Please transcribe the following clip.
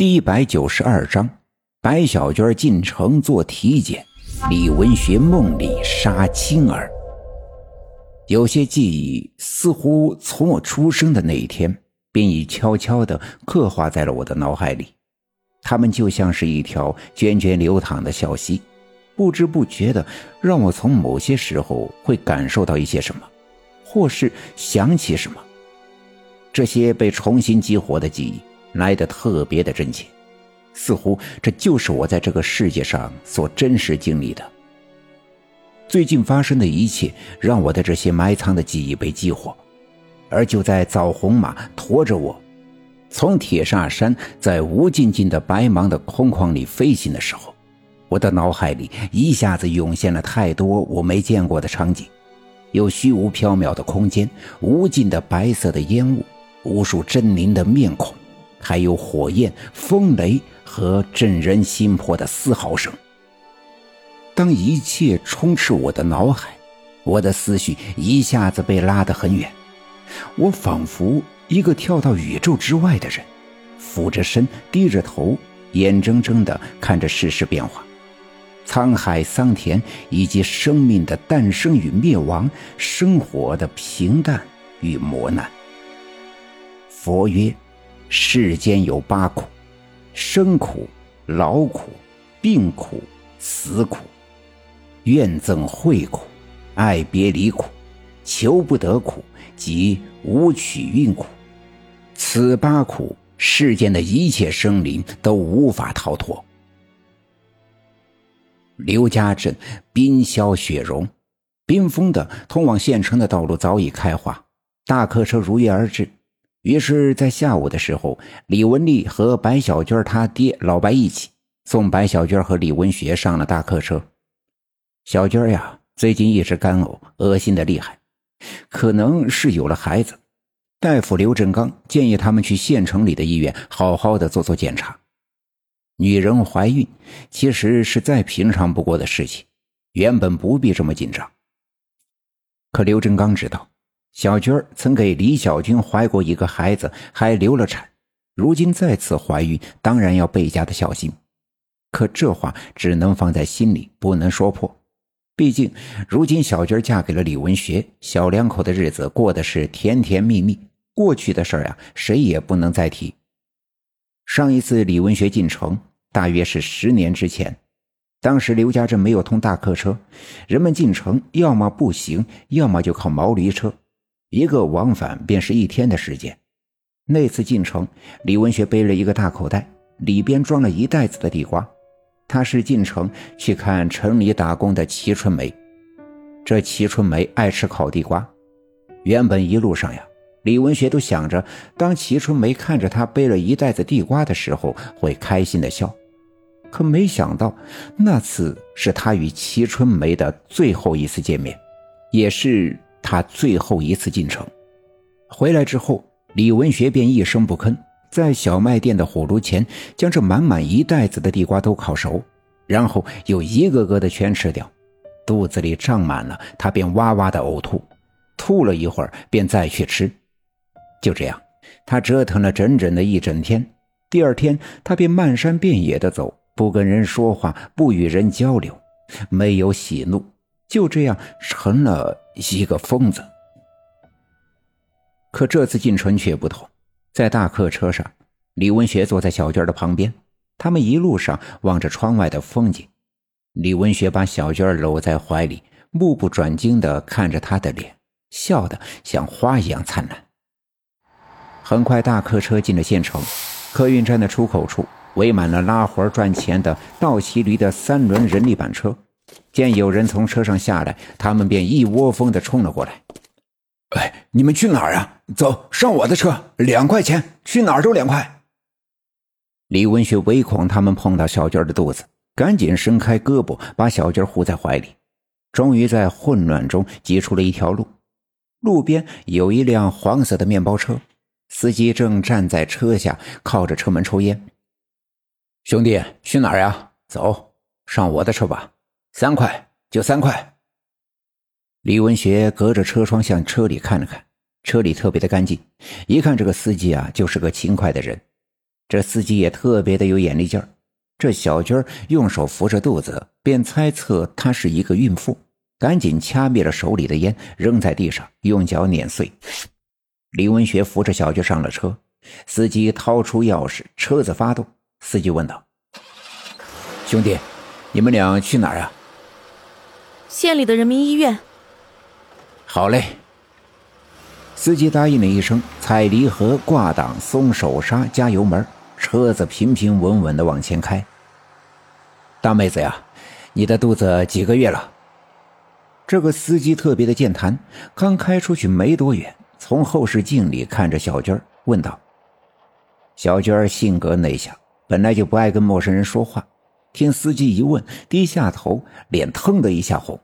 第一百九十二章，白小娟进城做体检，李文学梦里杀青儿。有些记忆似乎从我出生的那一天便已悄悄地刻画在了我的脑海里，它们就像是一条涓涓流淌的小溪，不知不觉的让我从某些时候会感受到一些什么，或是想起什么。这些被重新激活的记忆。来得特别的真切，似乎这就是我在这个世界上所真实经历的。最近发生的一切，让我的这些埋藏的记忆被激活。而就在枣红马驮着我，从铁砂山在无尽尽的白茫的空旷里飞行的时候，我的脑海里一下子涌现了太多我没见过的场景：有虚无缥缈的空间，无尽的白色的烟雾，无数狰狞的面孔。还有火焰、风雷和震人心魄的嘶嚎声。当一切充斥我的脑海，我的思绪一下子被拉得很远。我仿佛一个跳到宇宙之外的人，俯着身，低着头，眼睁睁地看着世事变化，沧海桑田以及生命的诞生与灭亡，生活的平淡与磨难。佛曰。世间有八苦：生苦、劳苦、病苦、死苦、怨憎会苦、爱别离苦、求不得苦及无取运苦。此八苦，世间的一切生灵都无法逃脱。刘家镇冰消雪融，冰封的通往县城的道路早已开化，大客车如约而至。于是，在下午的时候，李文丽和白小娟她爹老白一起送白小娟和李文学上了大客车。小娟呀，最近一直干呕，恶心的厉害，可能是有了孩子。大夫刘振刚建议他们去县城里的医院好好的做做检查。女人怀孕其实是再平常不过的事情，原本不必这么紧张。可刘振刚知道。小娟儿曾给李小军怀过一个孩子，还流了产。如今再次怀孕，当然要倍加的小心。可这话只能放在心里，不能说破。毕竟如今小娟嫁给了李文学，小两口的日子过得是甜甜蜜蜜。过去的事儿啊，谁也不能再提。上一次李文学进城，大约是十年之前。当时刘家镇没有通大客车，人们进城要么步行，要么就靠毛驴车。一个往返便是一天的时间。那次进城，李文学背了一个大口袋，里边装了一袋子的地瓜。他是进城去看城里打工的齐春梅。这齐春梅爱吃烤地瓜。原本一路上呀，李文学都想着，当齐春梅看着他背了一袋子地瓜的时候，会开心的笑。可没想到，那次是他与齐春梅的最后一次见面，也是。他最后一次进城，回来之后，李文学便一声不吭，在小卖店的火炉前将这满满一袋子的地瓜都烤熟，然后又一个个的全吃掉，肚子里胀满了，他便哇哇的呕吐，吐了一会儿便再去吃，就这样，他折腾了整整的一整天。第二天，他便漫山遍野的走，不跟人说话，不与人交流，没有喜怒。就这样成了一个疯子。可这次进城却不同，在大客车上，李文学坐在小娟的旁边，他们一路上望着窗外的风景。李文学把小娟搂在怀里，目不转睛地看着她的脸，笑得像花一样灿烂。很快，大客车进了县城，客运站的出口处围满了拉活赚钱的倒骑驴的三轮人力板车。见有人从车上下来，他们便一窝蜂的冲了过来。哎，你们去哪儿啊？走上我的车，两块钱，去哪儿都两块。李文学唯恐他们碰到小娟的肚子，赶紧伸开胳膊把小娟护在怀里。终于在混乱中挤出了一条路。路边有一辆黄色的面包车，司机正站在车下，靠着车门抽烟。兄弟，去哪儿呀？走上我的车吧。三块，就三块。李文学隔着车窗向车里看了看，车里特别的干净，一看这个司机啊，就是个勤快的人。这司机也特别的有眼力劲儿。这小军用手扶着肚子，便猜测她是一个孕妇，赶紧掐灭了手里的烟，扔在地上，用脚碾碎。李文学扶着小军上了车，司机掏出钥匙，车子发动。司机问道：“兄弟，你们俩去哪儿啊？”县里的人民医院。好嘞。司机答应了一声，踩离合、挂档、松手刹、加油门，车子平平稳稳的往前开。大妹子呀，你的肚子几个月了？这个司机特别的健谈，刚开出去没多远，从后视镜里看着小娟问道：“小娟性格内向，本来就不爱跟陌生人说话，听司机一问，低下头，脸腾的一下红。”